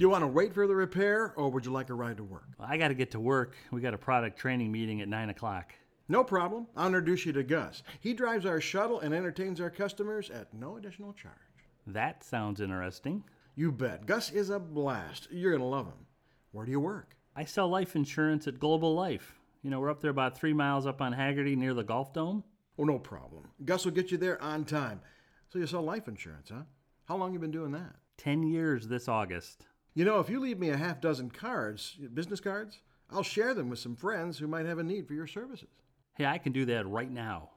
you want to wait for the repair or would you like a ride to work? Well, I got to get to work. We got a product training meeting at 9 o'clock. No problem. I'll introduce you to Gus. He drives our shuttle and entertains our customers at no additional charge. That sounds interesting. You bet. Gus is a blast. You're going to love him. Where do you work? I sell life insurance at Global Life. You know, we're up there about three miles up on Haggerty near the Golf Dome. Oh, no problem. Gus will get you there on time. So you sell life insurance, huh? How long you been doing that? 10 years this August. You know, if you leave me a half dozen cards, business cards, I'll share them with some friends who might have a need for your services. Hey, I can do that right now.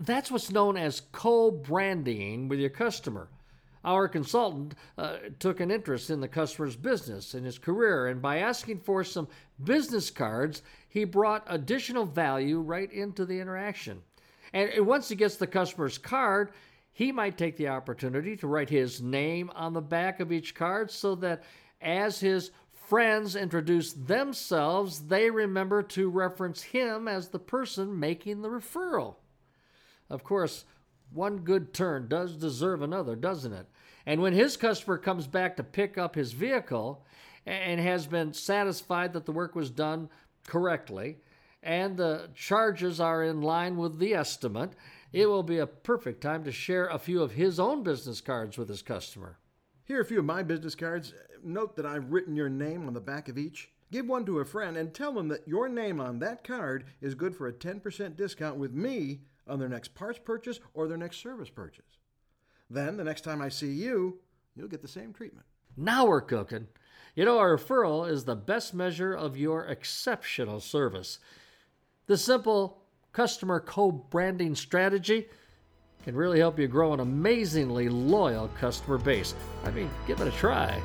That's what's known as co branding with your customer. Our consultant uh, took an interest in the customer's business and his career, and by asking for some business cards, he brought additional value right into the interaction. And once he gets the customer's card, he might take the opportunity to write his name on the back of each card so that as his friends introduce themselves, they remember to reference him as the person making the referral. Of course, one good turn does deserve another, doesn't it? And when his customer comes back to pick up his vehicle and has been satisfied that the work was done correctly and the charges are in line with the estimate, it will be a perfect time to share a few of his own business cards with his customer. Here are a few of my business cards. Note that I've written your name on the back of each. Give one to a friend and tell them that your name on that card is good for a 10% discount with me on their next parts purchase or their next service purchase. Then, the next time I see you, you'll get the same treatment. Now we're cooking. You know, a referral is the best measure of your exceptional service. The simple customer co branding strategy can really help you grow an amazingly loyal customer base. I mean, give it a try.